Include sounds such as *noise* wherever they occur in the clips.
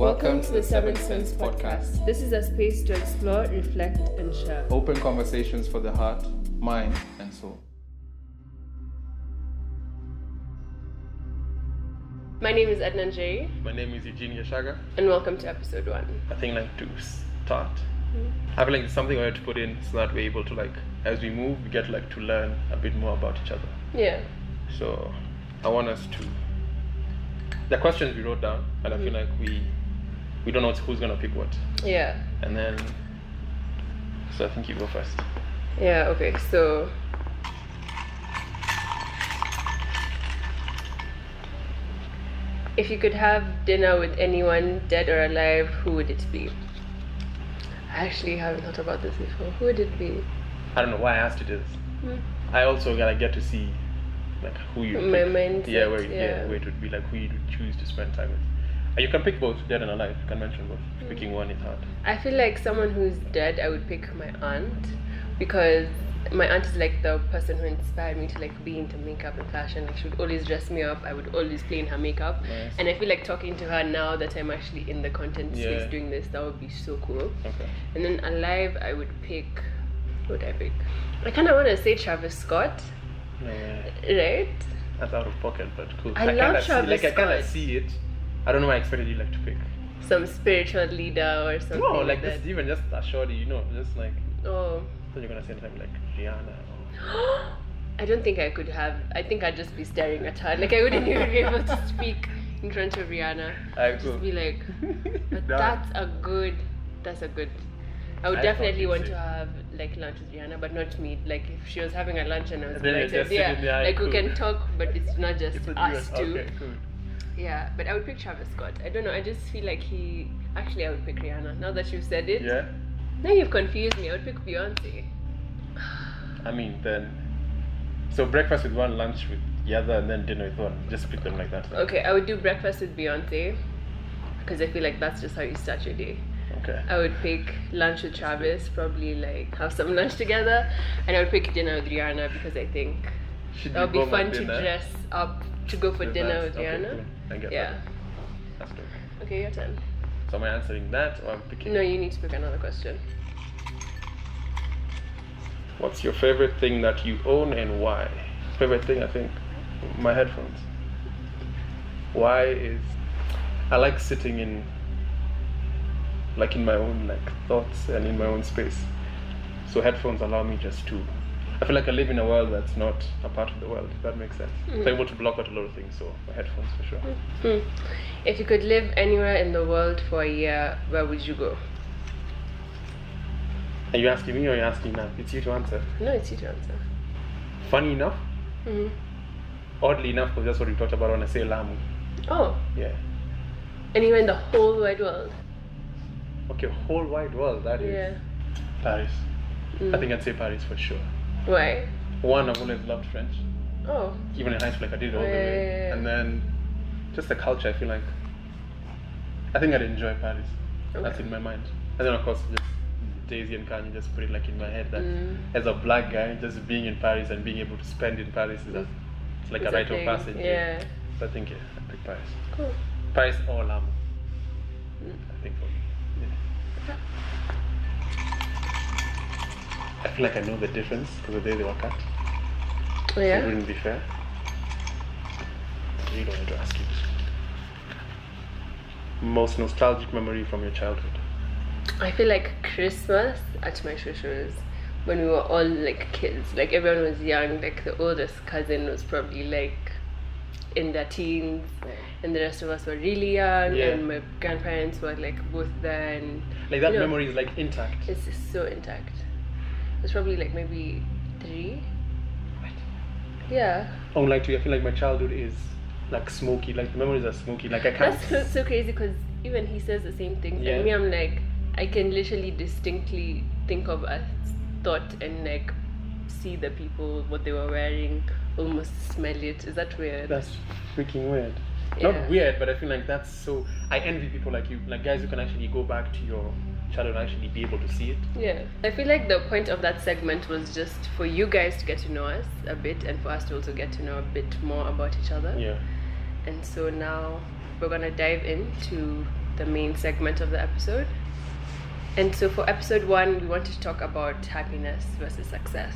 Welcome to the Seven Sense podcast. This is a space to explore, reflect, and share. Open conversations for the heart, mind, and soul. My name is Edna J, My name is Eugenia Shaga. and welcome to episode one. I think like to start, mm-hmm. I feel like it's something I have to put in so that we're able to like, as we move, we get like to learn a bit more about each other. Yeah. So I want us to. The questions we wrote down, and I feel mm-hmm. like we we don't know who's gonna pick what, Yeah. and then. So I think you go first. Yeah, okay, so. If you could have dinner with anyone, dead or alive, who would it be? I actually haven't thought about this before. Who would it be? I don't know why I asked you this. Hmm. I also gotta get to see, like who you. My pick. mindset, Yeah, where yeah. yeah. where it would be like who you would choose to spend time with. You can pick both, dead and alive. You can mention both. Hmm. Picking one is hard. I feel like someone who's dead, I would pick my aunt because my aunt is like the person who inspired me to like be into makeup and fashion. Like she would always dress me up. I would always play in her makeup, Nice. and I feel like talking to her now that I'm actually in the content Yeah. space doing this, that would be so cool. Okay. And then alive, I would pick. Who would I pick? I kind of want to say Travis Scott, way. right? That's out of pocket, but cool. I kinda love see, Travis Like I kind of Scott. see it. I don't know why I expected you like to pick. Some spiritual leader or something. No, like that. this, even just a shorty, you know, just like. Oh. I thought you were gonna say something like Rihanna. Or, *gasps* I don't think I could have. I think I'd just be staring at her. Like I wouldn't even be able to speak in front of Rihanna. I Just be like, *laughs* but that's a good. That's a good. I would I definitely want to have like lunch with Rihanna, but not me. Like if she was having a lunch and I was invited, yeah, like we can talk, but it's not just It's us US two. Okay, cool. Yeah, but I would pick Travis Scott. I don't know. I just feel like he. Actually, I would pick Rihanna. Now that you've said it, Yeah. now you've confused me. I would pick Beyonce. *sighs* I mean, then. So breakfast with one, lunch with the other, and then dinner with one. Just pick them like that. Okay, I would do breakfast with Beyonce because I feel like that's just how you start your day. Okay. I would pick lunch with Travis, probably like have some lunch together, and I would pick dinner with Rihanna because I think that would be fun to dress up to go for dinner that. with Okay, Rihanna. cool. I get Yeah. that. That's good. Okay, your turn. So am I answering that or I'm picking? No, you need to pick another question. What's your favorite thing that you own and why? Favorite thing, I think, my headphones. Why is I like sitting in, like in my own like thoughts and in my own space. So headphones allow me just to. I feel like I live in a world that's not a part of the world. If that makes sense. So I'm able to block out a lot of things. So my headphones for sure. Hmm. If you could live anywhere in the world for a year, where would you go? Are you asking me or are you asking now? It's you to answer. No, it's you to answer. Funny enough, hmm oddly enough, because that's what we talked about when I say Lamu. Oh, Yeah. anywhere in the whole wide world. Okay, whole wide world. That is Yeah. Paris. I Mm. think I'd say Paris for sure. Why? One, I've always loved French. Oh. Even in high school, like I did it all the way. And then just the culture, I feel like I think I'd enjoy Paris. That's in my mind. And then of course just Jay-Z and Kanye just put it like in my head that Mm. as a black guy, just being in Paris and being able to spend in Paris is a, it's like It's a rite of passage. Yeah. So I think yeah, I'd pick Paris. Cool. Paris or Lamu. Mm. I think for me. Yeah. I feel like I know the difference because the day they were cut. Oh, So it wouldn't be fair. I really wanted to ask you. Most nostalgic memory from your childhood. I feel like Christmas at my shushu's when we were all like kids, like everyone was young, like the oldest cousin was probably like in their teens and the rest of us were really young Yeah. and my grandparents were like both there and Like that you know, memory is like intact. it's just so intact. It's probably like maybe three. Yeah. Oh, like to you, I feel like my childhood is like smoky. Like the memories are smoky. Like I can't. That's so, so crazy because even he says the same things. Yeah. And me, I'm like, I can literally distinctly think of a thought and like see the people, what they were wearing, almost smell it. Is that weird? That's freaking weird. Yeah. Not weird, but I feel like that's so. I envy people like you, like guys who can actually go back to your childhood and actually be able to see it. Yeah. I feel like the point of that segment was just for you guys to get to know us a bit and for us to also get to know a bit more about each other. Yeah. And so now we're gonna dive into the main segment of the episode. And so for episode one, we wanted to talk about happiness versus success.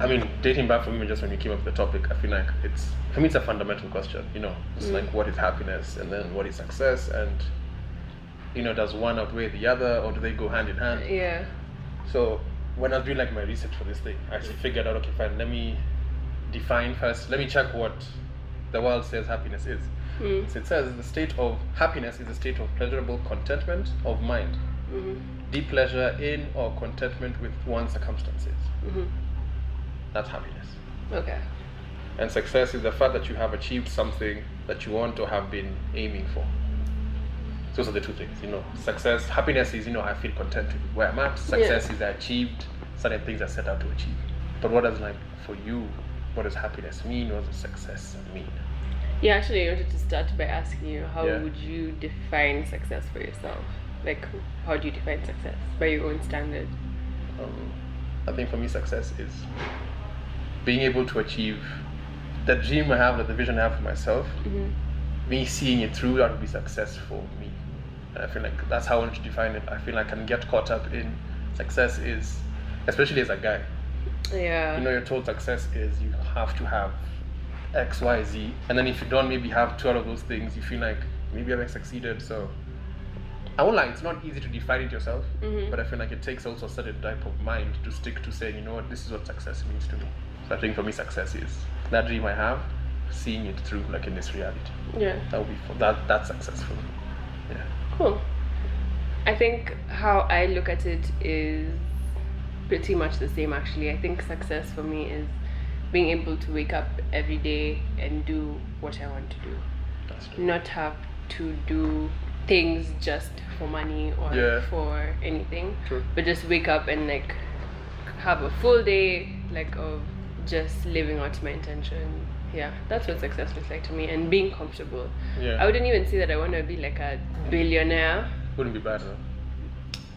I mean, dating back from me, just when you came up with the topic, I feel like it's for me it's a fundamental question. You know, it's Mm. like what is happiness, and then what is success, and you know, does one outweigh the other, or do they go hand in hand? Yeah. So when I was doing like my research for this thing, I actually figured out, okay, fine, let me define first. Let me check what the world says happiness is. Mm. So it says the state of happiness is a state of pleasurable contentment of mind, hmm deep pleasure in or contentment with one's circumstances. hmm That's happiness. Okay. And success is the fact that you have achieved something that you want or have been aiming for. Those are the two things, you know. Success, happiness is, you know, I feel content with where I'm at. Success is I achieved certain things I set out to achieve. But what does like for you, what does happiness mean? What does success mean? Yeah, actually, I wanted to start by asking you how Yeah. would you define success for yourself? Like, how do you define success by your own standard? Um, I think for me, success is being able to achieve the dream I have, the vision I have for myself. hmm Me seeing it through, that would be success for me. And I feel like that's how I want to define it. I feel like I can get caught up in success is, especially as a guy. Yeah. You know, you're told success is you have to have X, Y, Z, and then if you don't maybe have two out of those things, you feel like maybe I haven't succeeded. So I won't lie, it's not easy to define it yourself, Mhm. but I feel like it takes also a certain type of mind to stick to saying, you know what, this is what success means to me. So I think for me, success is that dream I have, seeing it through like in this reality. yeah. That would be for that. That's successful. Cool. I think how I look at it is pretty much the same actually. I think success for me is being able to wake up every day and do what I want to do. Not have to do things just for money or Yeah. for anything. True. But just wake up and like have a full day like of just living out my intention. Yeah, that's what success looks like to me and being comfortable. Yeah. I wouldn't even say that I want to be like a billionaire. Wouldn't be bad though.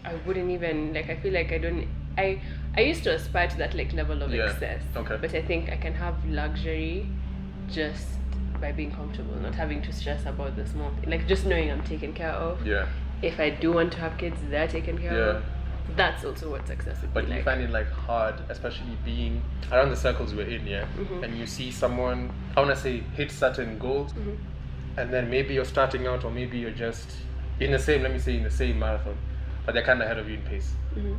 I wouldn't even like. I feel like I don't. I I used to aspire to that like level of Yeah, excess. okay. But I think I can have luxury just by being comfortable, not having to stress about the small thing. Like just knowing I'm taken care of. Yeah. If I do want to have kids, they're taken care Yeah. of. That's also what success would But be you like. find it like hard, especially being around the circles we're in, yeah. Mhm. And you see someone, I wanna say, hit certain goals, Mhm. and then maybe you're starting out, or maybe you're just in the same, let me say, in the same marathon, but they're kind of ahead of you in pace. Mhm.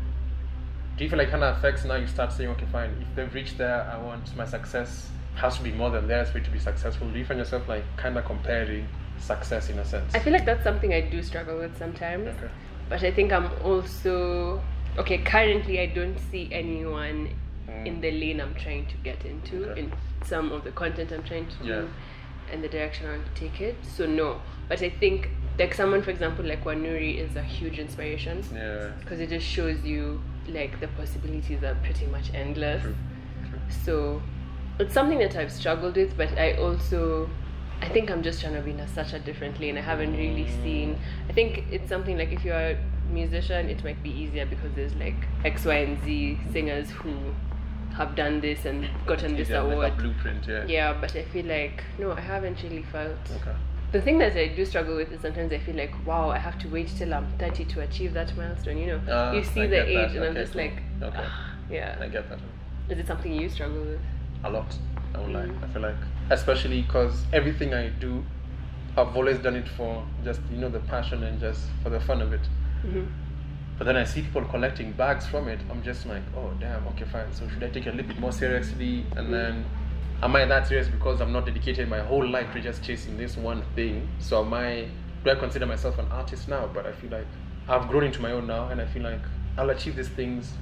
Do you feel like kind of affects now? You start saying, okay, fine. If they've reached there, I want my success has to be more than theirs for it to be successful. Do you find yourself like kind of comparing success in a sense? I feel like that's something I do struggle with sometimes. Okay. But I think I'm also okay. Currently, I don't see anyone Mm. in the lane I'm trying to get into Okay. in some of the content I'm trying to Yeah. do and the direction I want to take it. So no, but I think like someone, for example, like Wanuri is a huge inspiration Yeah. because it just shows you like the possibilities are pretty much endless. True. True. So it's something that I've struggled with, but I also I think I'm just trying to be in a, such a different lane. I haven't really seen. I think it's something like if you're a musician, it might be easier because there's like X, Y, and Z singers who have done this and gotten this Yeah, like a award. blueprint. Yeah. Yeah, but I feel like no, I haven't really felt. Okay. The thing that I do struggle with is sometimes I feel like, wow, I have to wait till I'm 30 to achieve that milestone. You know, Ah, you see I the age, that. and I'm just cool. like, Okay. ah, *sighs* yeah. I get that. Is it something you struggle with? a lot. I lie. Mm. I feel like, especially because everything I do, I've always done it for just you know the passion and just for the fun of it. hmm But then I see people collecting bags from it. I'm just like, oh damn, okay, fine. So should I take it a little bit more seriously? And then, am I that serious because I'm not dedicated my whole life to just chasing this one thing? So am I? Do I consider myself an artist now? But I feel like I've grown into my own now, and I feel like I'll achieve these things.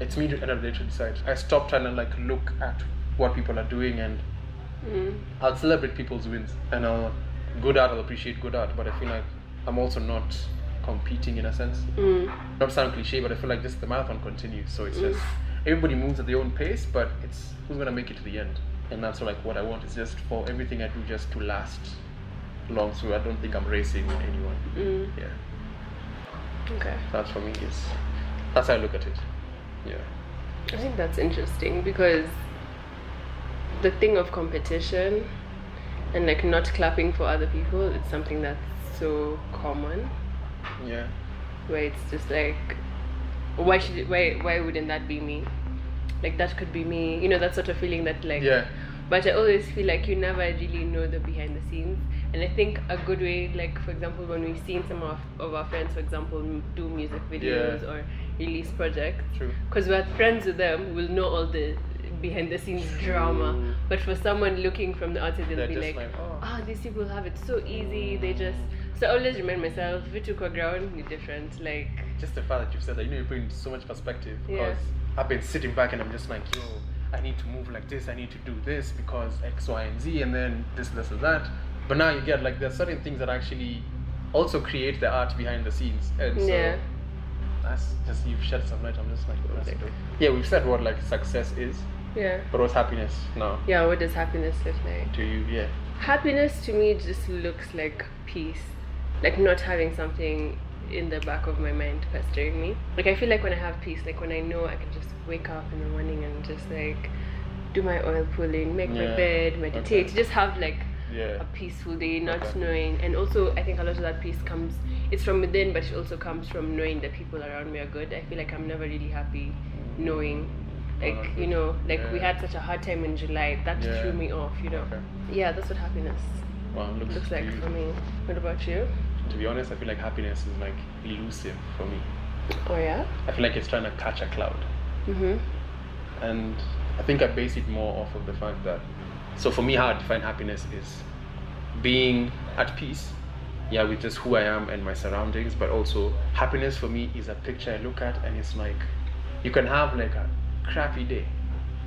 It's me to end day to decide. I stopped trying to like look at what people are doing and mm I'll celebrate people's wins and I'll good art, I'll appreciate good art, but I feel like I'm also not competing in a sense. Mm. Not sound cliche, but I feel like just the marathon continues. So it's Mm. just everybody moves at their own pace, but it's who's gonna make it to the end. And that's like what I want is just for everything I do just to last long. So I don't think I'm racing anyone. Mm. Yeah, Okay. that's for me is that's how I look at it. Yeah. I think that's interesting because the thing of competition and like not clapping for other people, it's something that's so common Yeah. where it's just like why should it, why why wouldn't that be me like that could be me you know that sort of feeling that like Yeah. but i always feel like you never really know the behind the scenes and i think a good way like for example when we've seen some of, of our friends for example do music videos Yeah. or release projects True. because we're friends with them we'll know all the behind the scenes drama but for someone looking from the outside they'll They're be like, like, oh. ah these people have it so easy they just so i always remind myself vitu ground you're different like Just the fact that you've said that, you know, you're putting so much perspective. Yeah. Because I've been sitting back and I'm just like, yo, I need to move like this. I need to do this because X, Y, and Z, and then this, this, and that. But now you get like there's certain things that actually also create the art behind the scenes. And so Yeah. that's just you've shed some light. I'm just like, dope. Yeah, we've said what like success is, yeah but what's happiness now yeah what does happiness look like to you? Yeah. happiness to me just looks like peace like not having something in the back of my mind pestering me like i feel like when i have peace like when i know i can just wake up in the morning and just like do my oil pulling make my bed meditate Okay. just have like Yeah. a peaceful day not Okay. knowing and also i think a lot of that peace comes it's from within but it also comes from knowing that people around me are good i feel like i'm never really happy knowing like Oh, you know like we had such a hard time in july that Yeah. threw me off you know Okay. yeah that's what happiness Well, looks, looks like for me. What about you? To be honest, I feel like happiness is like elusive for me. Oh yeah. I feel like it's trying to catch a cloud. Mhm. And I think I base it more off of the fact that, so for me, how I define happiness is being at peace, yeah, with just who I am and my surroundings, but also happiness for me is a picture I look at and it's like, you can have like a crappy day,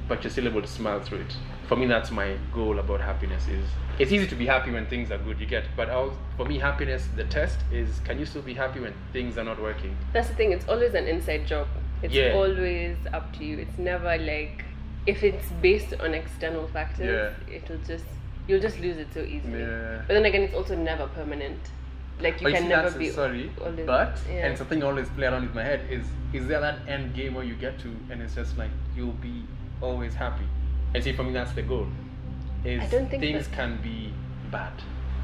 but you're still able to smile through it. For me, that's my goal about happiness is it's easy to be happy when things are good, you get, but also, for me, happiness, the test is can you still be happy when things are not working? That's the thing. It's always an inside job. It's Yeah. always up to you. It's never like if it's based on external factors, yeah. it'll just you'll just lose it so easily. Yeah. But then again, it's also never permanent. Like you oh, But can see, never be. sorry, always- but yeah. and something I always play around with my head is is there that end game where you get to and it's just like you'll be always happy, and see for me that's the goal. Is I don't think things that- can be bad,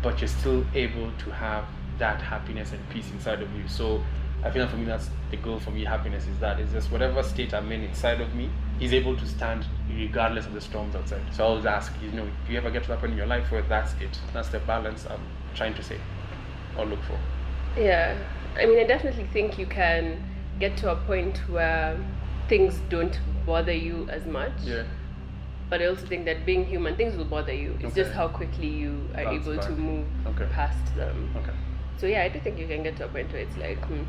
but you're still able to have that happiness and peace inside of you. So I feel like for me that's the goal for me. Happiness is that is just whatever state I'm in inside of me is able to stand regardless of the storms outside. So I always ask, you know, do you ever get to that point in your life where that's it? That's the balance I'm trying to say or look for. Yeah, I mean, I definitely think you can get to a point where things don't bother you as much. Yeah. But I also think that being human, things will bother you. It's just how quickly you are Bounce able to move Okay. past them. Okay. So yeah, I do think you can get to a point where it's like, hmm,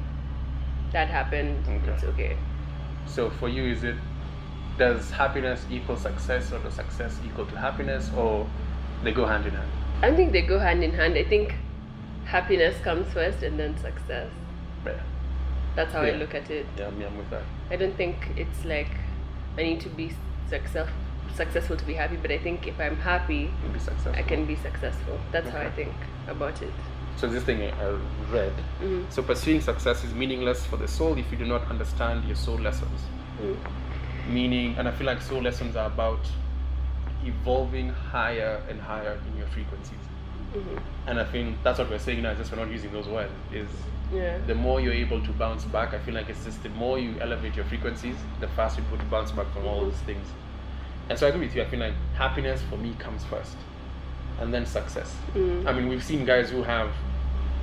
that happened. Okay. It's okay. So for you, is it does happiness equal success, or does success equal to happiness, or they go hand in hand? I don't think they go hand in hand. I think happiness comes first and then success. Yeah. That's how I look at it. Yeah, me, I'm with that. I don't think it's like I need to be success successful to be happy, but I think if I'm happy, be successful. I can be successful. That's how I think about it. So this thing I read. Mhm. So pursuing success is meaningless for the soul if you do not understand your soul lessons. Mm. Meaning, and I feel like soul lessons are about evolving higher and higher in your frequencies. Mhm. And I think that's what we're saying now. Just we're not using those words. Is Yeah. the more you're able to bounce back, I feel like it's just the more you elevate your frequencies, the faster you to bounce back from all those things. And so I agree with you. I feel like happiness for me comes first, and then success. Mm. I mean, we've seen guys who have,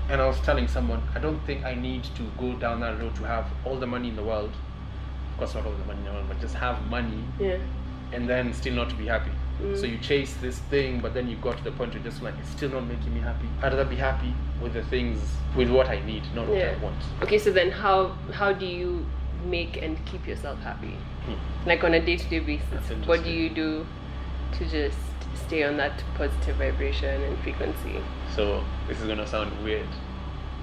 and I was telling someone, I don't think I need to go down that road to have all the money in the world. Of course, not all the money in the world, but just have money Yeah. and then still not to be happy. Mm. So you chase this thing, but then you got to the point where just like it's still not making me happy. I'd rather be happy with the things, with what I need, not what Yeah. I want. Okay, so then how how do you make and keep yourself happy? Hmm. Like on a day to day basis, what do you do to just stay on that positive vibration and frequency? So this is gonna sound weird,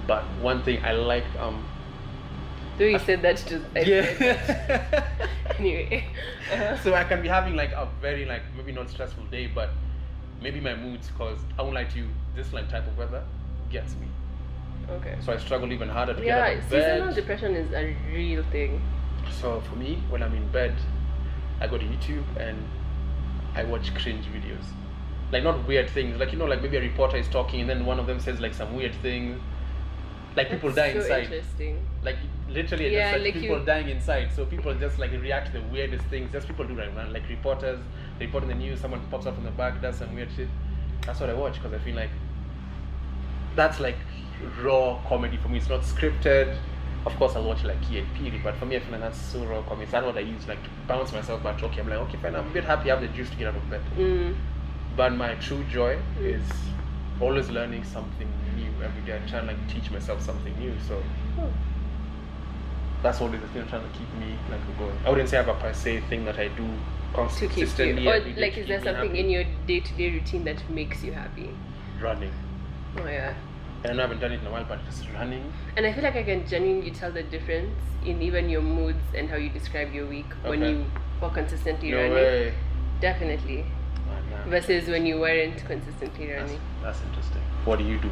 but one thing I like, um, Though you said that just I yeah. *laughs* anyway. Uh-huh. so I can be having like a very like maybe not stressful day, but maybe my moods cause I won't lie to you, this like type of weather gets me. Okay. So I struggle even harder to get Yeah, out of seasonal depression is a real thing. So for me, when I'm in bed, I go to YouTube and I watch cringe videos. like not weird things, like you know, like maybe a reporter is talking and then one of them says like some weird thing, like people That's die so inside, interesting. like literally it's Yeah, just like, like people you- dying inside. So people just like react to the weirdest things. Just people do right man, like reporters they report in the news, someone pops up from the back, does some weird shit. That's what I watch because I feel like that's like raw comedy for me. It's not scripted. Of course, I'll watch like Key and Peele, but for me, I feel like that's so raw comedy. So that's what I use like to bounce myself back. Okay, I'm like, okay, fine, I'm a bit happy. I have the juice to get out of bed. Mm. But my true joy Mm. is always learning something new every day. I try and like teach myself something new. So Oh. that's always the thing I'm trying to keep me like going. I wouldn't say I have a per se thing that I do To keep consistently. you, or like, to is there something happy. in your day-to-day routine that makes you happy? running? Oh yeah. And I haven't done it in a while, but just running. And I feel like I can genuinely tell the difference in even your moods and how you describe your week when you were consistently No running. way. Definitely. Versus when you weren't consistently That's, running. that's interesting. What do you do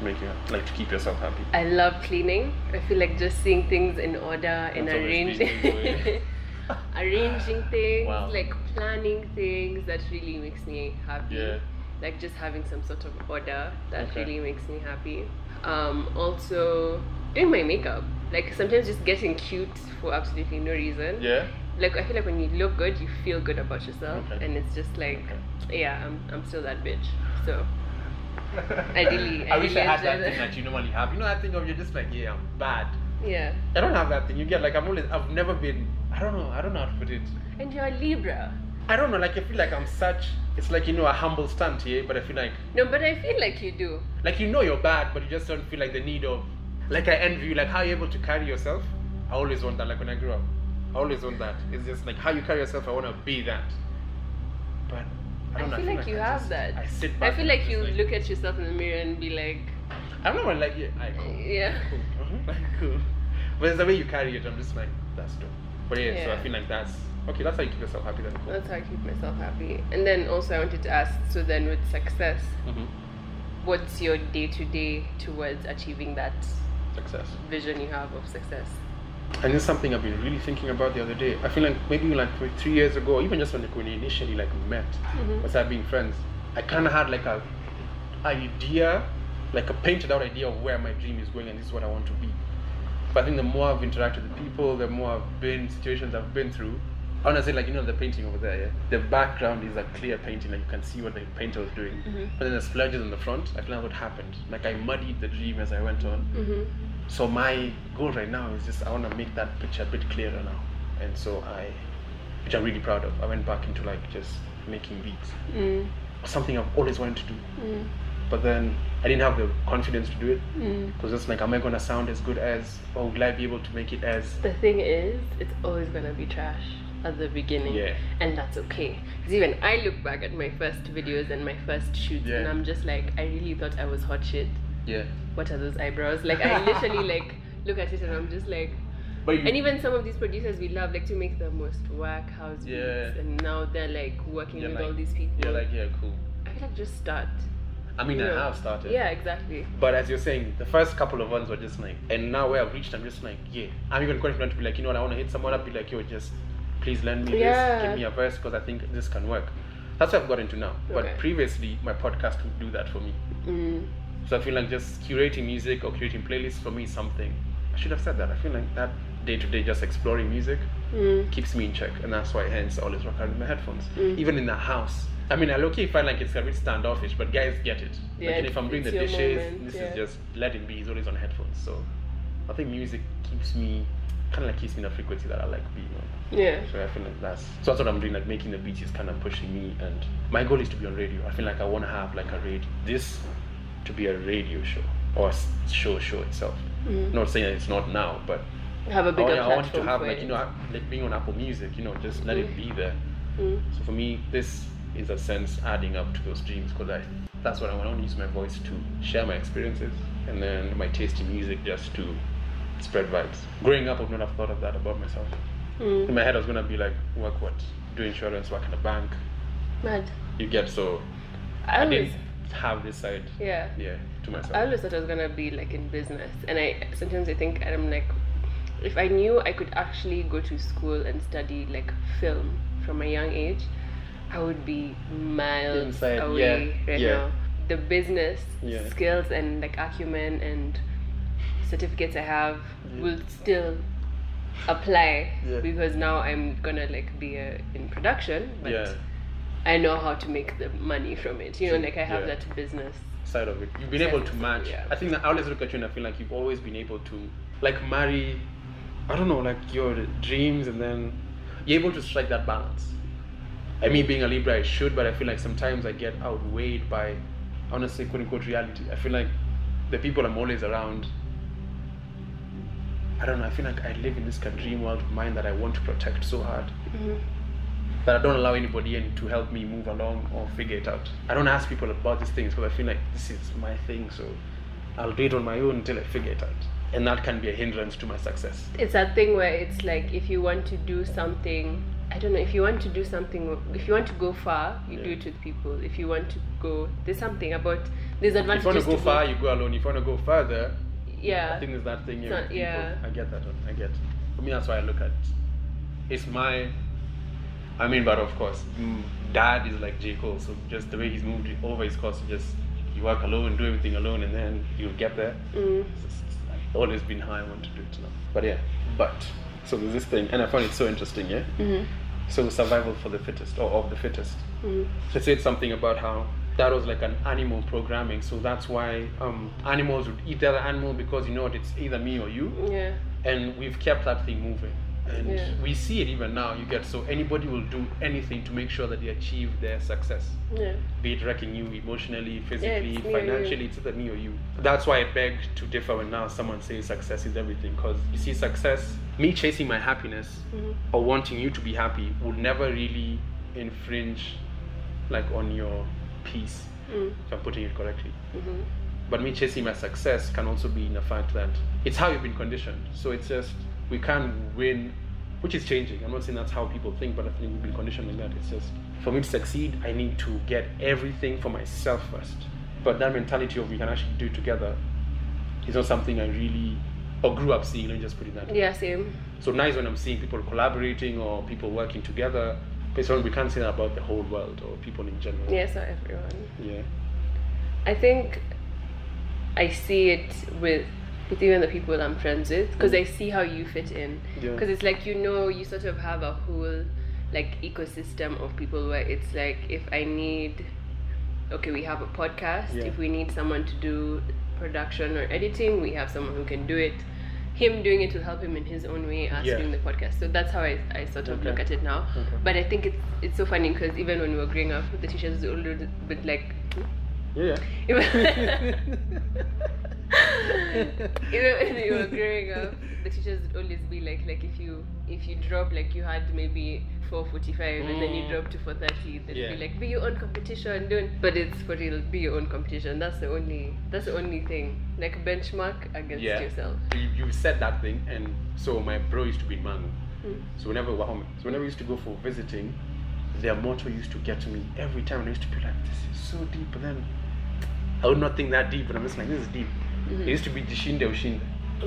to make you like to keep yourself happy? I love cleaning. I feel like just seeing things in order and That's arranging been the way. *laughs* arranging things, Wow. like planning things that really makes me happy. Yeah. Like just having some sort of order that Okay. really makes me happy. Um, also doing my makeup. Like sometimes just getting cute for absolutely no reason. Yeah. Like I feel like when you look good, you feel good about yourself, Okay. and it's just like, Okay. yeah, I'm I'm still that bitch. So Ideally- *laughs* I wish I had that thing that. you normally have. You know that thing of you're just like, yeah, I'm bad. yeah. I don't have that thing. You get like I'm always. I've never been. I don't know. I don't know how to put it. And you're a Libra. I don't know. Like I feel like I'm such. It's like you know a humble stunt here, but I feel like No, but I feel like you do. like you know you're bad, but you just don't feel like the need of. Like I envy you. Like how you're able to carry yourself. I always want that. Like when I grew up, I always want that. It's just like how you carry yourself. I want to be that. But I I, don't know. feel like you I have just- that. I sit I feel like you look at yourself in the mirror and be like, I don't know. Like yeah, I cool. yeah. cool. Like, cool. But it's the way you carry it. I'm just like that's dope. But yeah, so I feel like that's okay. That's how you keep yourself happy. Then cool. That's how I keep myself happy. And then also I wanted to ask, so then with success, hmm what's your day to day towards achieving that Success. vision you have of success? And this is something I've been really thinking about the other day. I feel like maybe like three years ago, even just when we initially like met, Mhm. we started being friends. I kind of had like a idea, like a painted out idea of where my dream is going, and this is what I want to be. But I think the more I've interacted with people, the more I've been situations I've been through. I want to say like you know the painting over there. Yeah? The background is a clear painting, like you can see what the painter was doing. Mhm. But then the splurges on the front, I feel like what happened. Like I muddied the dream as I went on. Mm-hmm. So my goal right now is just I want to make that picture a bit clearer now, and so I, which I'm really proud of. I went back into like just making beats, Mm. something I've always wanted to do, Mm. but then I didn't have the confidence to do it Mm. because it's like, am I gonna sound as good as, or will I be able to make it as? The thing is, it's always gonna be trash at the beginning. Yeah. And that's okay. Because even I look back at my first videos and my first shoots and I'm just like, I really thought I was hot shit. Yeah. What are those eyebrows? Like I literally *laughs* like look at it and I'm just like But you, and even some of these producers we love like to make the most whack house Yeah. beats and now they're like working with like- all these people. you're like, yeah, cool. I feel like just start. I mean, you I know. have started. Yeah, exactly. But as you're saying, the first couple of ones were just like, and now where I've reached, I'm just like, yeah. I'm even confident to be like, you know what, I want to hit someone up, be like, yo, just please lend me Yeah. this, give me a verse, because I think this can work. That's what I've got into now. But previously, my podcast would do that for me. Mm. So I feel like just curating music or curating playlists for me is something. I should have said that. I feel like that day to day, just exploring music Mm. keeps me in check, and that's why hence I always rock out with my headphones, Mm. even in the house. I mean, I low key find like it's a bit standoffish, but guys get it. Yeah, like, and if I'm doing the dishes, moment, this yeah. is just let it be. He's always on headphones, so I think music keeps me kind of like keeps me in a frequency that I like being on. Yeah. So I feel like that's so that's what I'm doing. Like making the beats is kind of pushing me, and my goal is to be on radio. I feel like I want to have like a radio this to be a radio show or show show itself. Mm. Not saying it's not now, but Have a I bigger want, I want to have like you know like being on Apple Music. You know, just let it be there. Mm. So for me, this is a sense adding up to those dreams because I that's what I want. I want to use my voice to share my experiences and then my taste in music just to spread vibes. Growing up, I would not have thought of that about myself. In Mm. my head, I was gonna be like, work what? Do insurance, work in a bank. Mad. You get so I I, always, have this side, yeah. yeah, to myself. I always thought I was gonna be like in business, and I sometimes I think I'm like, if I knew I could actually go to school and study like film from a young age, I would be miles Inside, away yeah, right yeah. now. The business Yeah. skills and like acumen and certificates I have will still apply because now I'm gonna like be uh in production, but yeah. I know how to make the money from it. You know, like I have yeah. that business. side of it. You've been able to match. yeah. I think that I always look at you and I feel like you've always been able to like marry I don't know, like your dreams and then you're able to strike that balance. I mean being a Libra I should, but I feel like sometimes I get outweighed by honestly quote unquote reality. I feel like the people I'm always around I don't know, I feel like I live in this kind of dream world of mine that I want to protect so hard mm-hmm. That I don't allow anybody in to help me move along or figure it out. I don't ask people about these things because I feel like this is my thing, so I'll do it on my own until I figure it out. And that can be a hindrance to my success. It's that thing where it's like if you want to do something, I don't know, if you want to do something, if you want to go far, you do it with people. If you want to go, there's something about there's advantages. If you want to go to far, you go alone. If you want to go further, yeah. I think there's that thing. Yeah, not- yeah. I get that. one. I get. For me, that's why I look at. It's my. I mean, but of course, mm, dad is like J Cole, so just the way he's moved over his course, just you work alone, do everything alone, and then you'll get there. Mm. It's just, I've always been how I want to do it now. But yeah, but so there's this thing, and I find it so interesting. Yeah. Mhm. So survival for the fittest, or of the fittest. Mhm. It said something about how that was like an animal programming, so that's why um, animals would eat the other animal because you know what, it's either me or you, Yeah. and we've kept that thing moving. And Yeah. we see it even now. You get so anybody will do anything to make sure that they achieve their success Yeah. be it wrecking you emotionally, physically, it's me or you. financially, it's either me or you. That's why I beg to differ when now someone says success is everything. Because you see, success, me chasing my happiness Mhm. or wanting you to be happy would never really infringe like on your peace, Mm. if I'm putting it correctly. Mhm. But me chasing my success can also be in the fact that it's how you've been conditioned. So it's just we can't win, which is changing. I'm not saying that's how people think, but I think we've been conditioned like that. It's just for me to succeed, I need to get everything for myself first. But that mentality of we can actually do it together is not something I really or grew up seeing. Let me just put it that way. Yeah. Same. So nice when I'm seeing people collaborating or people working together. But it's we can't say that about the whole world or people in general. Yes, not everyone. Yeah. I think I see it with with even the people I'm friends with because mm. I see how you fit in. Yeah. Because it's like you know you sort of have a whole like ecosystem of people where it's like if I need okay we have a podcast Yeah. if we need someone to do production or editing we have someone who can do it him doing it will help him in his own way us Yeah. doing the podcast so that's how I, I sort of Okay. look at it now Okay. but I think it's it's so funny because even when we were growing up the teachers were a little bit like Yeah. *laughs* *laughs* *laughs* even when you were growing up, the teachers would always be like, like if you if you drop like you had maybe four forty five and then you Mm. drop to four thirty, they'd Yeah. be like, be your own competition, don't. But it's for real, be your own competition. That's the only that's the only thing. Like benchmark against yeah. yourself. You, you said that thing, and so my bro used to be in Mangu. Mm. So whenever we were home, so whenever we used to go for visiting, their motto used to get to me every time. And I used to be like, "This is so deep," but then I would not think that deep, but I'm just like, "This is deep." Mhm. It used to be Jishinde Ushinde.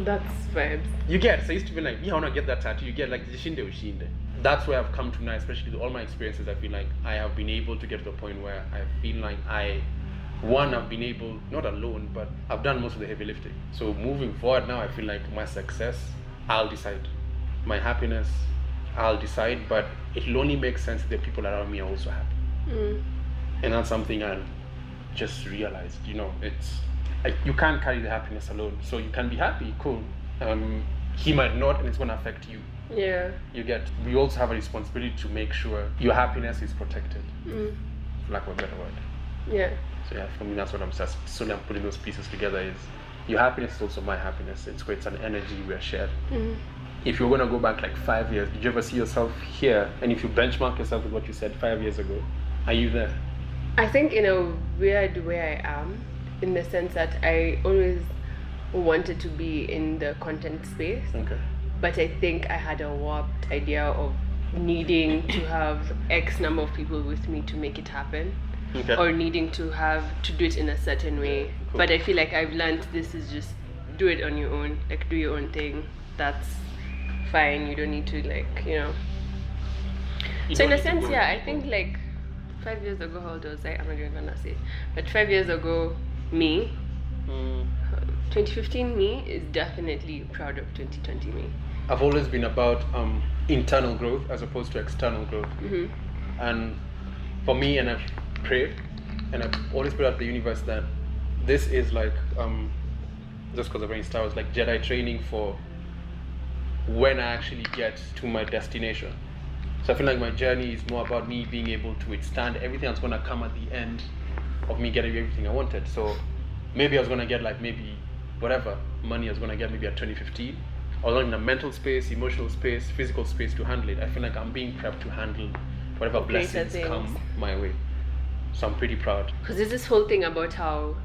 That's vibes. You get, so I used to be like, yeah, I want to get that tattoo. You get like Jishinde Ushinde. That's where I've come to now, especially with all my experiences. I feel like I have been able to get to the point where I feel like I, one, I've been able, not alone, but I've done most of the heavy lifting. So moving forward now, I feel like my success, I'll decide. My happiness, I'll decide, but it'll only make sense if the people around me are also happy. Mm. And that's something I just realized, you know, it's, I, you can't carry the happiness alone. So you can be happy, cool. Um, he might not, and it's going to affect you. Yeah. You get, we also have a responsibility to make sure your happiness is protected, Mm. for lack of a better word. Yeah. So yeah, for me, that's what I'm just slowly I'm putting those pieces together. Is your happiness is also my happiness. It's where it's an energy we are shared. Mm. If you're gonna go back like five years, did you ever see yourself here? And if you benchmark yourself with what you said five years ago, are you there? I think in a weird way I am, in the sense that I always wanted to be in the content space, Okay. but I think I had a warped idea of needing to have X number of people with me to make it happen, Okay. or needing to have to do it in a certain way. Cool. But I feel like I've learned this is just do it on your own, like do your own thing. That's fine. You don't need to like you know. You so in a sense, yeah, I think like five years ago, how old was I? I'm not even gonna say. But five years ago, me, Mm. 2015 me is definitely proud of 2020 me. I've always been about um, internal growth as opposed to external growth. hmm And for me, and I've prayed, and I've always put out the universe that this is like, um, just because of rain star, was like Jedi training for when I actually get to my destination. So I feel like my journey is more about me being able to withstand everything that's gonna come at the end of me getting everything I wanted. So maybe I was gonna get like maybe whatever money I was gonna get maybe at 2015. I was not in a mental space, emotional space, physical space to handle it. I feel like I'm being prepped to handle whatever Greater blessings come my way. So I'm pretty proud. Because there's this whole thing about how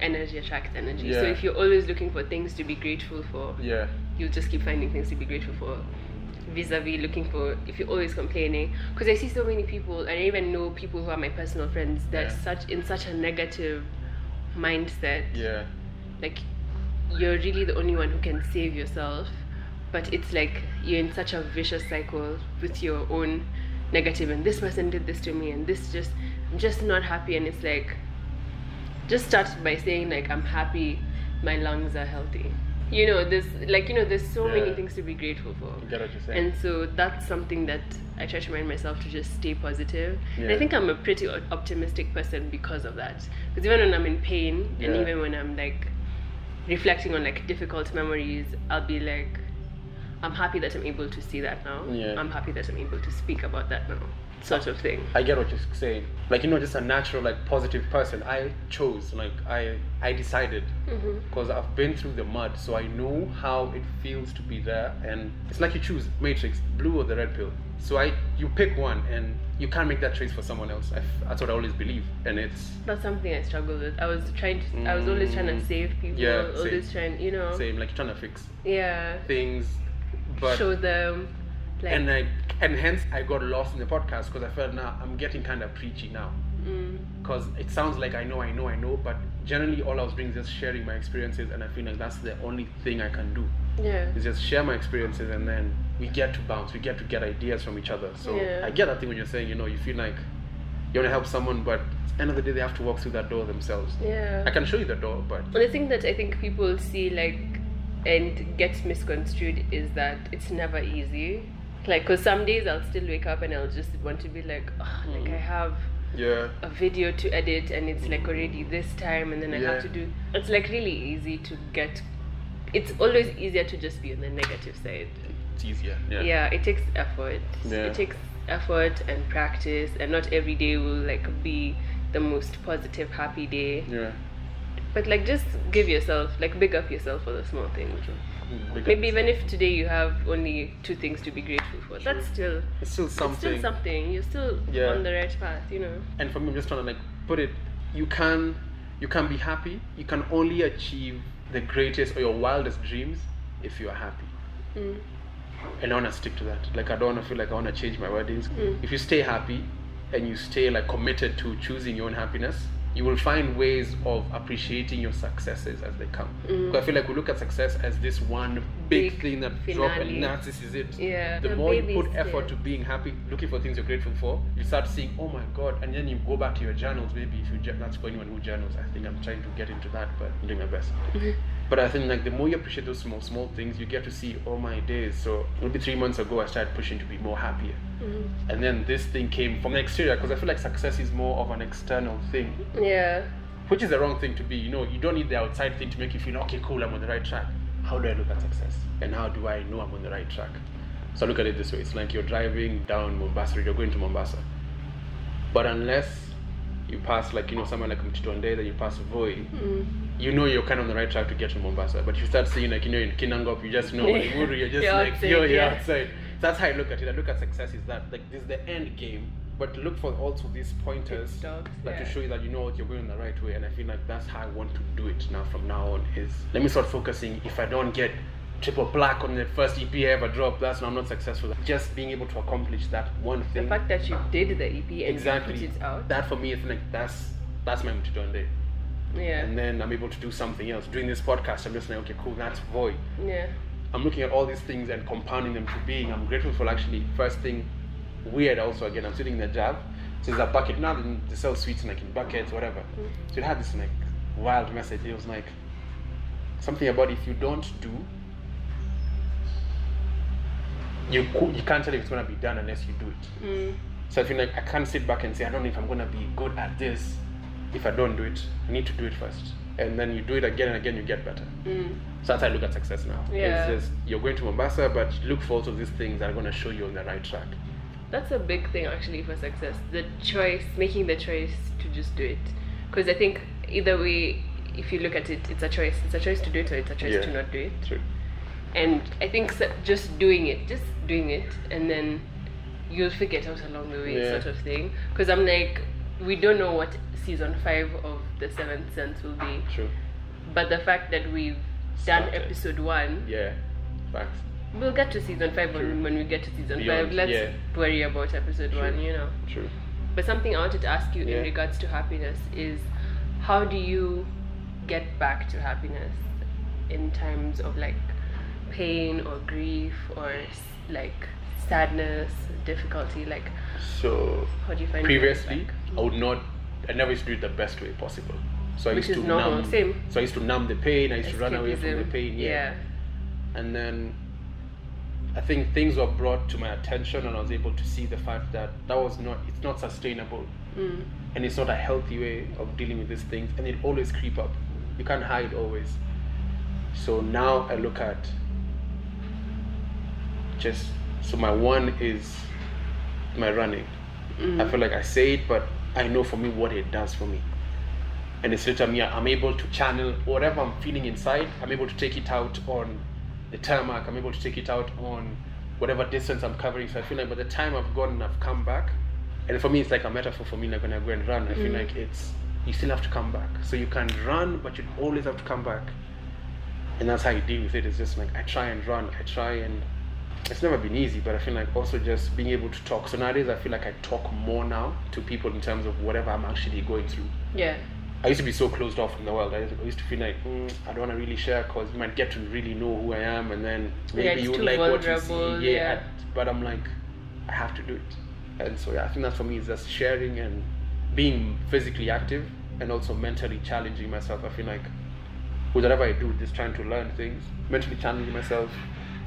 energy attracts energy. So if you're always looking for things to be grateful for, Yeah. you'll just keep finding things to be grateful for. Vis-a-vis looking for if you're always complaining, because I see so many people, and I even know people who are my personal friends that Yeah. such in such a negative mindset. Yeah. like you're really the only one who can save yourself but it's like you're in such a vicious cycle with your own negative and this person did this to me and this just i'm just not happy and it's like just start by saying like i'm happy my lungs are healthy you know there's like you know there's so many things to be grateful for I get what you're saying. and so that's something that I try to remind myself to just stay positive. And I think I'm a pretty optimistic person because of that. Because even when I'm in pain and Yeah. even when I'm like reflecting on like difficult memories, I'll be like, I'm happy that I'm able to see that now. Yeah. I'm happy that I'm able to speak about that now. Sort of thing. I get what you're saying. Like you know, just a natural, like positive person. I chose, like I, I decided, because I've been through the mud, so I know how it feels to be there. And it's like you choose Matrix, blue or the red pill. So I, you pick one, and you can't make that choice for someone else. I that's what I always believe, and it's That's something I struggle with. I was trying to, I was always trying to Mm. save people. Yeah, same. always trying, you know. same. Like trying to fix Yeah. things, but Show them. Like, and I, and hence I got lost in the podcast because I felt now I'm getting kind of preachy now. mm, because it sounds like I know, I know, I know, but generally all I was doing is just sharing my experiences, and I feel like that's the only thing I can do yeah. is just share my experiences, and then we get to bounce, we get to get ideas from each other. So Yeah. I get that thing when you're saying, you know, you feel like you want to help someone, but at the end of the day, they have to walk through that door themselves. Yeah. I can show you the door, but Well, the thing that I think people see like and gets misconstrued is that it's never easy. Like, cause some days I'll still wake up and I'll just want to be like, oh, like Mm. I have yeah, a video to edit and it's like already this time and then I Yeah. have to do. It's like really easy to get. It's always easier to just be on the negative side. it's easier. Yeah, Yeah, it takes effort. Yeah. It takes effort and practice, and not every day will like be the most positive, happy day. yeah. But like, just give yourself, like, big up yourself for the small things. Maybe even if today you have only two things to be grateful for, that's still it's still it's something. still something. You're still Yeah. on the right path, you know. and for me, I'm just trying to like put it. You can, you can be happy. You can only achieve the greatest or your wildest dreams if you are happy. Mm. And I want to stick to that. Like I don't want to feel like I want to change my weddings. Mm. If you stay happy, and you stay like committed to choosing your own happiness, you will find ways of appreciating your successes as they come. Mm. I feel like we look at success as this one big, Big thing that drop finale. and that's this is it. Yeah. The The more you put effort to being happy, looking for things you're grateful for, you start seeing, oh my god, and then you go back to your journals. Maybe if you that's for anyone who journals, I think I'm trying to get into that, but I'm doing my best. *laughs* But I think like the more you appreciate those small small things, you get to see, oh my days. So maybe three months ago, I started pushing to be more happier, Mm. and then this thing came from the exterior because I feel like success is more of an external thing, Yeah. which is the wrong thing to be. You know, you don't need the outside thing to make you feel okay, cool, I'm on the right track. How do I look at success, and how do I know I'm on the right track? So I look at it this way: it's like you're driving down Mombasa, you're going to Mombasa, but unless you pass like you know somewhere like Mtito Andei, then you pass Voi, Mm. You know you're kind of on the right track to get to Mombasa. But you start seeing like you know in Kinangop, you just know. You're just *laughs* You're like outside, yo, you're yeah. outside. That's how I look at it. I look at success is that like this is the end game, but look for also these pointers stops, that yeah. to show you that you know what you're going the right way. And I feel like that's how I want to do it now from now on. Is let me start focusing. If I don't get triple black on the first EP I ever drop, that's when I'm not successful. Just being able to accomplish that one thing. The fact that you did the EP and exactly. put it out. That for me is like that's that's my Mtito Andei yeah. and then I'm able to do something else. Doing this podcast, I'm just like, okay, cool, that's Voi. yeah. I'm looking at all these things and compounding them to being. I'm grateful for actually first thing weird also again. I'm sitting in the job So there's a bucket. Now they sell sweets like in buckets, whatever. So it had this like wild message. It was like something about if you don't do, you you can't tell if it's gonna be done unless you do it. Mm. So I feel like I can't sit back and say I don't know if I'm gonna be good at this if I don't do it. I need to do it first, and then you do it again and again. You get better. Mm. So that's how I look at success now. Yeah. It's just you're going to Mombasa, but look for also these things that are gonna show you on the right track. That's a big thing actually for success. The choice, making the choice to just do it. Because I think either way, if you look at it, it's a choice. It's a choice to do it or it's a choice Yeah. to not do it. True. And I think so- just doing it, just doing it, and then you'll figure it out along the way, Yeah. sort of thing. Because I'm like, we don't know what season five of The Seventh Sense will be, True. but the fact that we've done episode one, Yeah. Facts. we'll get to season five True. when, when we get to season Beyond, five. Let's yeah. worry about episode True. one, you know. True. But something I wanted to ask you Yeah. in regards to happiness is how do you get back to happiness in times of like pain or grief or like sadness, difficulty? Like, So how do you find previously. I would not. I never used to do it the best way possible. So I Which used to numb. same. So I used to numb the pain. I used to run away from the pain. Yeah. yeah. And then I think things were brought to my attention, and I was able to see the fact that that was not. It's not sustainable. Mm. and it's not a healthy way of dealing with these things and it always creep up you can't hide always so now i look at just so my one is my running. I mm. feel like i say it but i know for me what it does for me. And it's literally me i'm able to channel whatever i'm feeling inside. I'm able to take it out on the tarmac. I'm able to take it out on whatever distance i'm covering. So i feel like by the time i've gone and i've come back and for me it's like a metaphor for me like when i go and run i feel mm. like it's you still have to come back. So you can run but you always have to come back. And that's how you deal with it. It's just like i try and run. I try and it's never been easy but i feel like also just being able to talk so nowadays i feel like i talk more now to people in terms of whatever i'm actually going through Yeah. I used to be so closed off from the world. I used to feel like mm, I don't want to really share because you might get to really know who I am, and then maybe Yeah, you like what you see. Yeah, yeah. I- but I'm like, I have to do it, and so yeah, I think that for me is just sharing and being physically active and also mentally challenging myself. I feel like whatever I do, just trying to learn things, mentally challenging myself,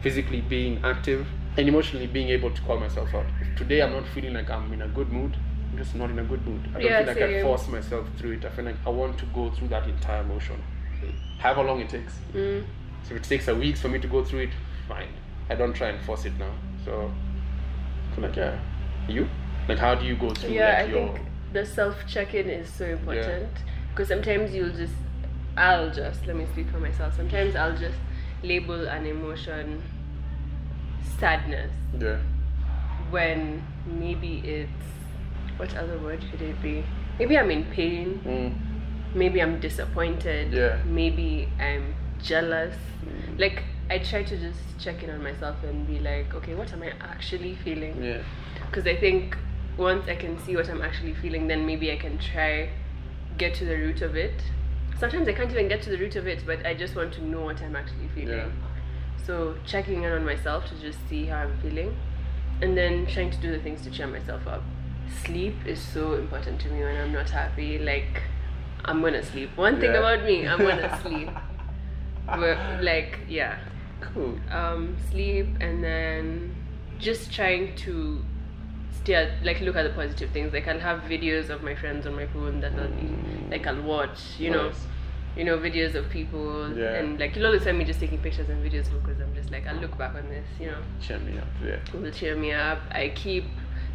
physically being active, and emotionally being able to call myself out. If today I'm not feeling like I'm in a good mood, I'm just not in a good mood. I don't Yeah, feel like I same. force myself through it. I feel like I want to go through that entire motion, however long it takes. Mm. So if it takes a week for me to go through it, fine. I don't try and force it now. So, I feel like yeah, you like how do you go through Yeah, like I your think the self check in is so important because sometimes you'll just, I'll just, let me speak for myself, sometimes I'll just label an emotion sadness yeah when maybe it's, what other word could it be? Maybe I'm in pain, mm, maybe I'm disappointed, Yeah. maybe I'm jealous. Like, I try to just check in on myself and be like, okay, what am I actually feeling? yeah because I think once I can see what I'm actually feeling, then maybe I can try get to the root of it. Sometimes I can't even get to the root of it, but I just want to know what I'm actually feeling. Yeah. So checking in on myself to just see how I'm feeling, and then trying to do the things to cheer myself up. Sleep is so important to me when I'm not happy. Like I'm gonna sleep. One thing Yeah. about me, I'm gonna *laughs* sleep. But like yeah, cool um, sleep and then just trying to stay like look at the positive things like i'll have videos of my friends on my phone that i'll like i'll watch you know Nice. You know videos of people Yeah. and like you'll always find me just taking pictures and videos because i'm just like i'll look back on this you know cheer me up yeah it will cheer me up i keep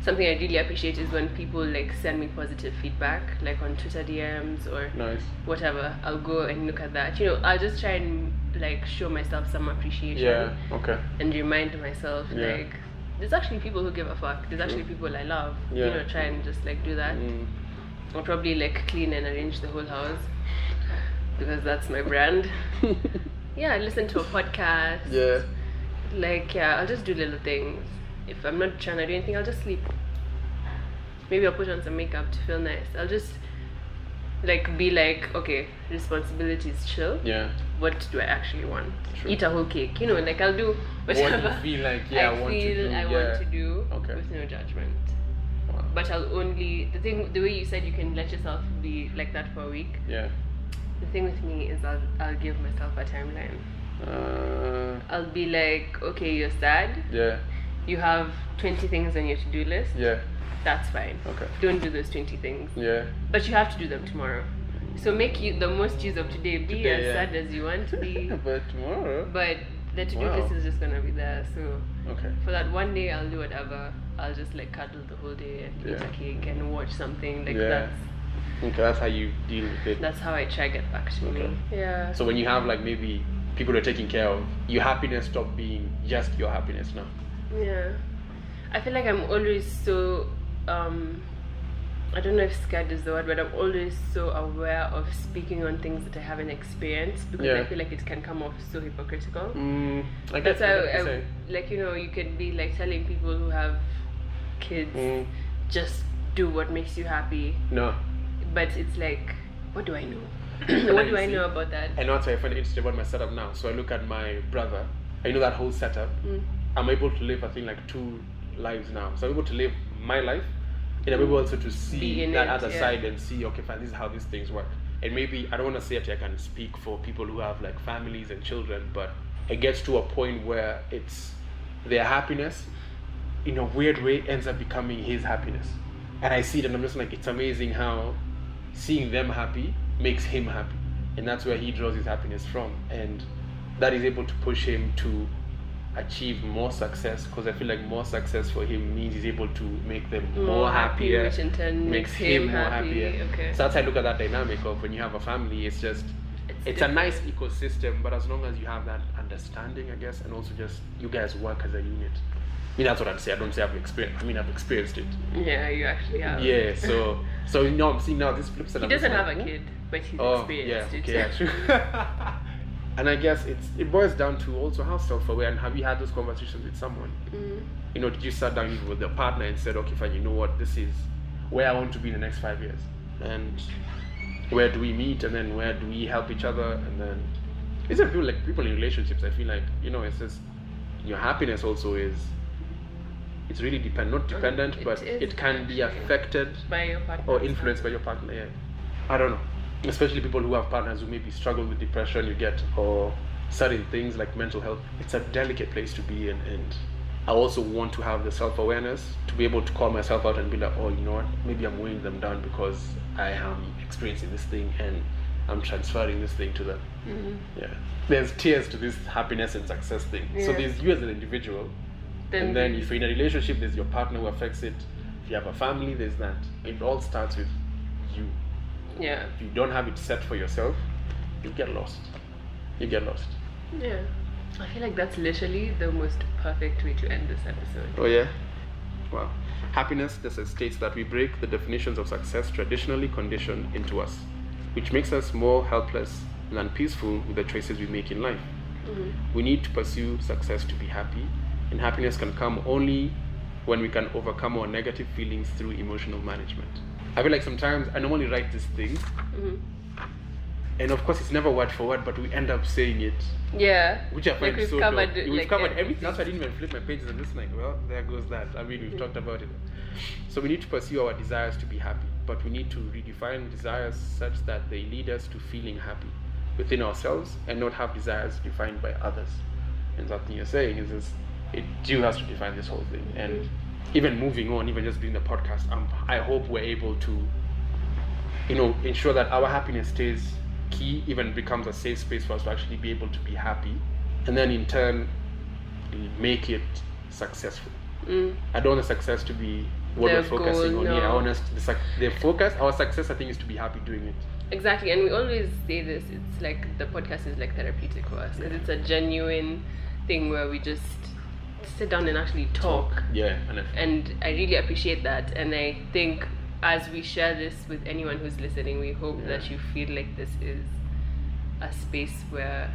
something i really appreciate is when people like send me positive feedback like on twitter dms or nice whatever i'll go and look at that you know i'll just try and like show myself some appreciation yeah okay and remind myself Yeah. like there's actually people who give a fuck. There's actually people I love. Yeah. You know, try and just like do that. mm, I'll probably like clean and arrange the whole house because that's my brand. *laughs* yeah, I listen to a podcast. yeah Like yeah, I'll just do little things. If I'm not trying to do anything, I'll just sleep. Maybe I'll put on some makeup to feel nice. I'll just like be like, okay, responsibilities chill. yeah What do I actually want? True. Eat a whole cake. You know, like I'll do what do whatever. you feel like *laughs* yeah I I want feel to do I yeah want to do Okay. with no judgment. Wow. but I'll only the thing the way you said you can let yourself be like that for a week. Yeah. The thing with me is I'll I'll give myself a timeline. Uh, I'll be like, okay, you're sad. yeah. You have 20 things on your to-do list. Yeah. That's fine. Okay. Don't do those 20 things. Yeah. But you have to do them tomorrow. So make you the most use of today. Be Today, as yeah. sad as you want to be. *laughs* but tomorrow. but the to-do Wow. list is just gonna be there. So Okay. for that one day, I'll do whatever. I'll just like cuddle the whole day and eat a cake and watch something. Like Yeah. that's Okay, that's how you deal with it. that's how I try get back to Okay. me. Yeah. So when you have like maybe people you're taking care of, your happiness stop being just your happiness now. Yeah. I feel like I'm always so um I don't know if scared is the word, but I'm always so aware of speaking on things that I haven't experienced because I feel like it can come off so hypocritical. Mm, I That's guess how, I, get what you're I, saying. like you know, you could be like telling people who have kids, Mm, just do what makes you happy, no. But it's like, what do I know? *clears throat* What do I know about that? And that's why I find it interesting about my setup now. So I look at my brother. I know that whole setup. Mm. I'm able to live, I think, like two lives now. So I'm able to live my life, and I'm able also to see that it, other yeah. side and see, okay, fine, this is how these things work. And maybe I don't want to say that I can speak for people who have like families and children, but it gets to a point where it's their happiness, in a weird way, ends up becoming his happiness. And I see it, and I'm just like, it's amazing how seeing them happy makes him happy, and that's where he draws his happiness from, and that is able to push him to achieve more success because I feel like more success for him means he's able to make them more, More happy, happier, which in turn makes him more happy, happier. okay. So that's how I look at that dynamic of when you have a family, it's just It's it's, a nice ecosystem, but as long as you have that understanding, I guess, and also just you guys work as a unit. Mean that's what I'd say. I don't say I've experienced. I mean I've experienced it. Yeah, you actually have. Yeah. So so you know I'm seeing now this flip side. he doesn't like, have a kid, but he's Oh, yeah, experienced it. okay, yeah, true. *laughs* and I guess it's it boils down to also how self-aware and have you had those conversations with someone? Mm. You know, did you sat down with your partner and said, okay, fine, you know what, this is where I want to be in the next five years, and where do we meet, and then where do we help each other, and then these are people like people in relationships. I feel like you know, it's just your happiness also is. It's really depend not dependent, it but it can be affected By your partner. or influenced by your partner. Yeah, I don't know. Especially people who have partners who maybe struggle with depression, you get, or certain things like mental health. It's a delicate place to be in, and I also want to have the self awareness to be able to call myself out and be like, oh, you know what? Maybe I'm weighing them down because I am experiencing this thing and I'm transferring this thing to them. Mhm. Yeah. There's tiers to this happiness and success thing. So there's you as an individual, Then and then if you're in a relationship, there's your partner who affects it. If you have a family, there's that. It all starts with you. Yeah. If you don't have it set for yourself, you get lost. You get lost. Yeah. I feel like that's literally the most perfect way to end this episode. Oh yeah. Wow. Happiness just states that we break the definitions of success traditionally conditioned into us, which makes us more helpless and peaceful with the choices we make in life. Mhm. We need to pursue success to be happy, and happiness can come only when we can overcome our negative feelings through emotional management. I feel like sometimes I normally write these things, Mhm. and of course it's never word for word, but we end up saying it, Yeah. which I Like find we've so covered, dope. We've like, covered everything. everything. That's why I didn't even flip my pages. I'm just like, well, there goes that. I mean, we've talked about it. So we need to pursue our desires to be happy, but we need to redefine desires such that they lead us to feeling happy within ourselves and not have desires defined by others. And that thing you're saying is, is it you has to define this whole thing. And even moving on, even just doing the podcast, um, I hope we're able to, you know, ensure that our happiness stays key, even becomes a safe space for us to actually be able to be happy, and then in turn make it successful. Mm. I don't want the success to be what we're focusing goal, on. Yeah, I no. want us the, the focus, our success, I think, is to be happy doing it. Exactly, and we always say this. It's like the podcast is like therapeutic for us because Yeah. it's a genuine thing where we just sit down and actually talk. Yeah, and And I really appreciate that. And I think as we share this with anyone who's listening, we hope Yeah. that you feel like this is a space where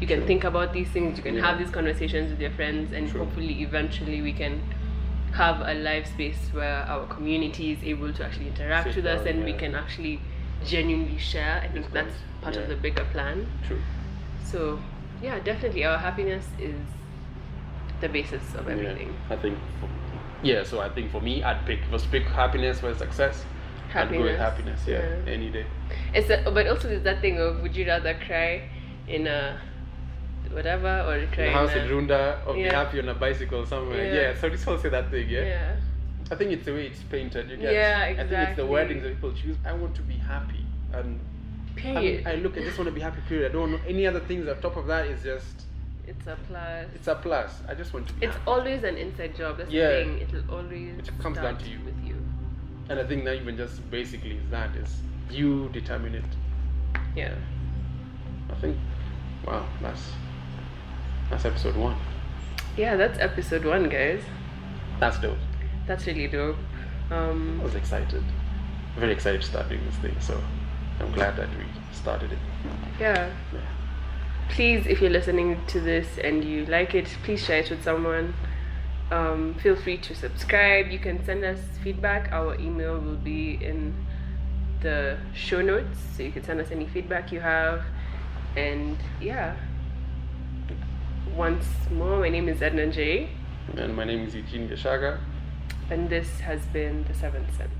you can think about these things, you can Yeah. have these conversations with your friends, and True. hopefully, eventually, we can have a live space where our community is able to actually interact Sit with us down, and we can actually genuinely share. I think that's part of the bigger plan. true. So, yeah, definitely, our happiness is the basis of everything. Yeah, I think. For, yeah, so I think for me, I'd pick. If I was pick happiness versus success, I'd go with Happiness. happiness. Yeah, Yeah. any day. It's a, but also there's that thing of would you rather cry in a whatever or cry In a house in in a, Runda or be happy on a bicycle somewhere. Yeah. Yeah, so this all say that thing. Yeah? yeah. I think it's the way it's painted. You get. Yeah, exactly. I think it's the exactly. wordings that people choose. I want to be happy, and I, Period. I look. I just want to be happy. Period. I don't know any other things on top of that. Is just it's a plus. it's a plus. I just want to be It's happy. always an inside job. That's Yeah. the thing. It'll always It comes down to you. with you. and I think that even just basically that is you determine it. Yeah. I think. Wow, that's that's episode one. Yeah, that's episode one, guys. That's dope. That's really dope. Um, I was excited. Very excited to start doing this thing. So I'm glad that we started it. yeah. Yeah. Please, if you're listening to this and you like it, please share it with someone. Um, feel free to subscribe. You can send us feedback. Our email will be in the show notes, so you can send us any feedback you have. And yeah, once more, my name is Edna J, And my name is Eugene Gashaga. and this has been the Seventh Sense.